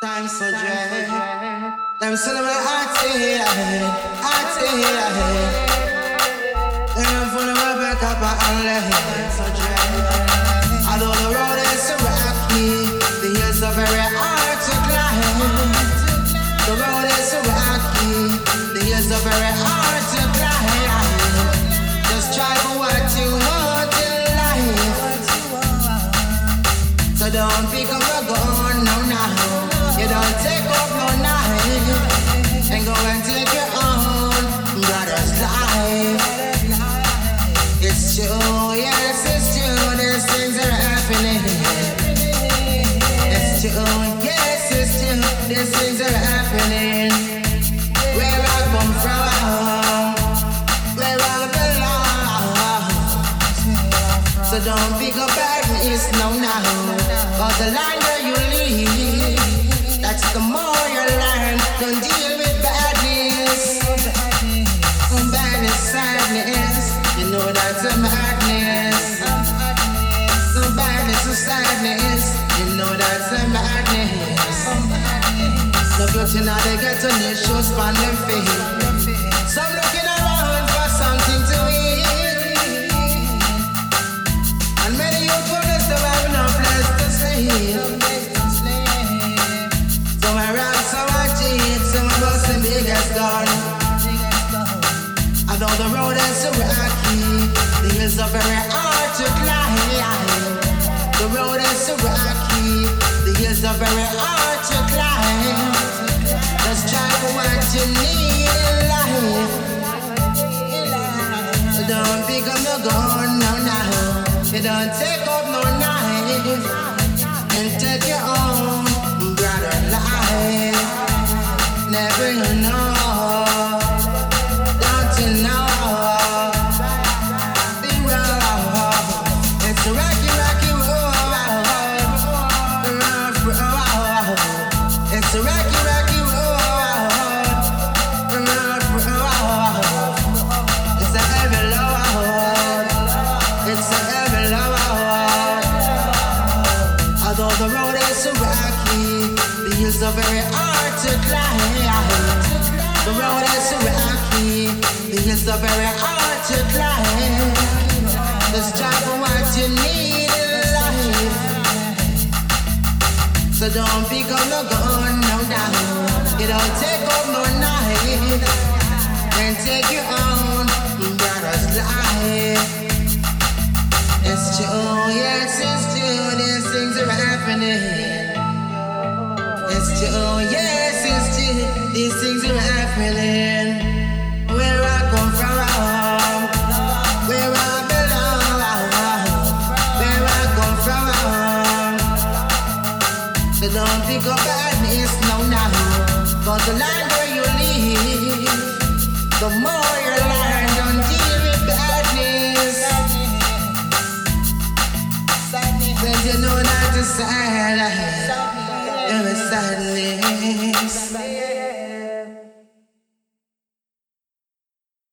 Time so dread. Them my heart here, heart here. Them of my back up and left. So dread. Although the road is so rocky, the hills are very hard to climb. The road is so rocky, the hills are very hard to climb. Just try for what you want in life. So don't pick up that's the more you learn. Don't deal with badness. Badness, sadness. You know that's a madness. No beauty now they get on their shoes, on them feet. Some looking around for something to eat. And many youth will just have no place to sleep. So I rap, so I cheat, so I bust the biggest gun. Although the road is so rocky, the hills are very and take your own brother life. Never so rocky, the hills are very hard to climb. The road is so rocky, the hills are very hard to climb. Just try for what you need in life. So don't pick up gun, no. You don't take up no knife and take your own brother's life. It's true, yes, it's true. These things are happening. These things are happening. Where I come from, where I belong, where I come from. So don't pick up badness, no, no. Cause the land where you live, the more you learn, don't deal with you know that it's sad, you're a sadness.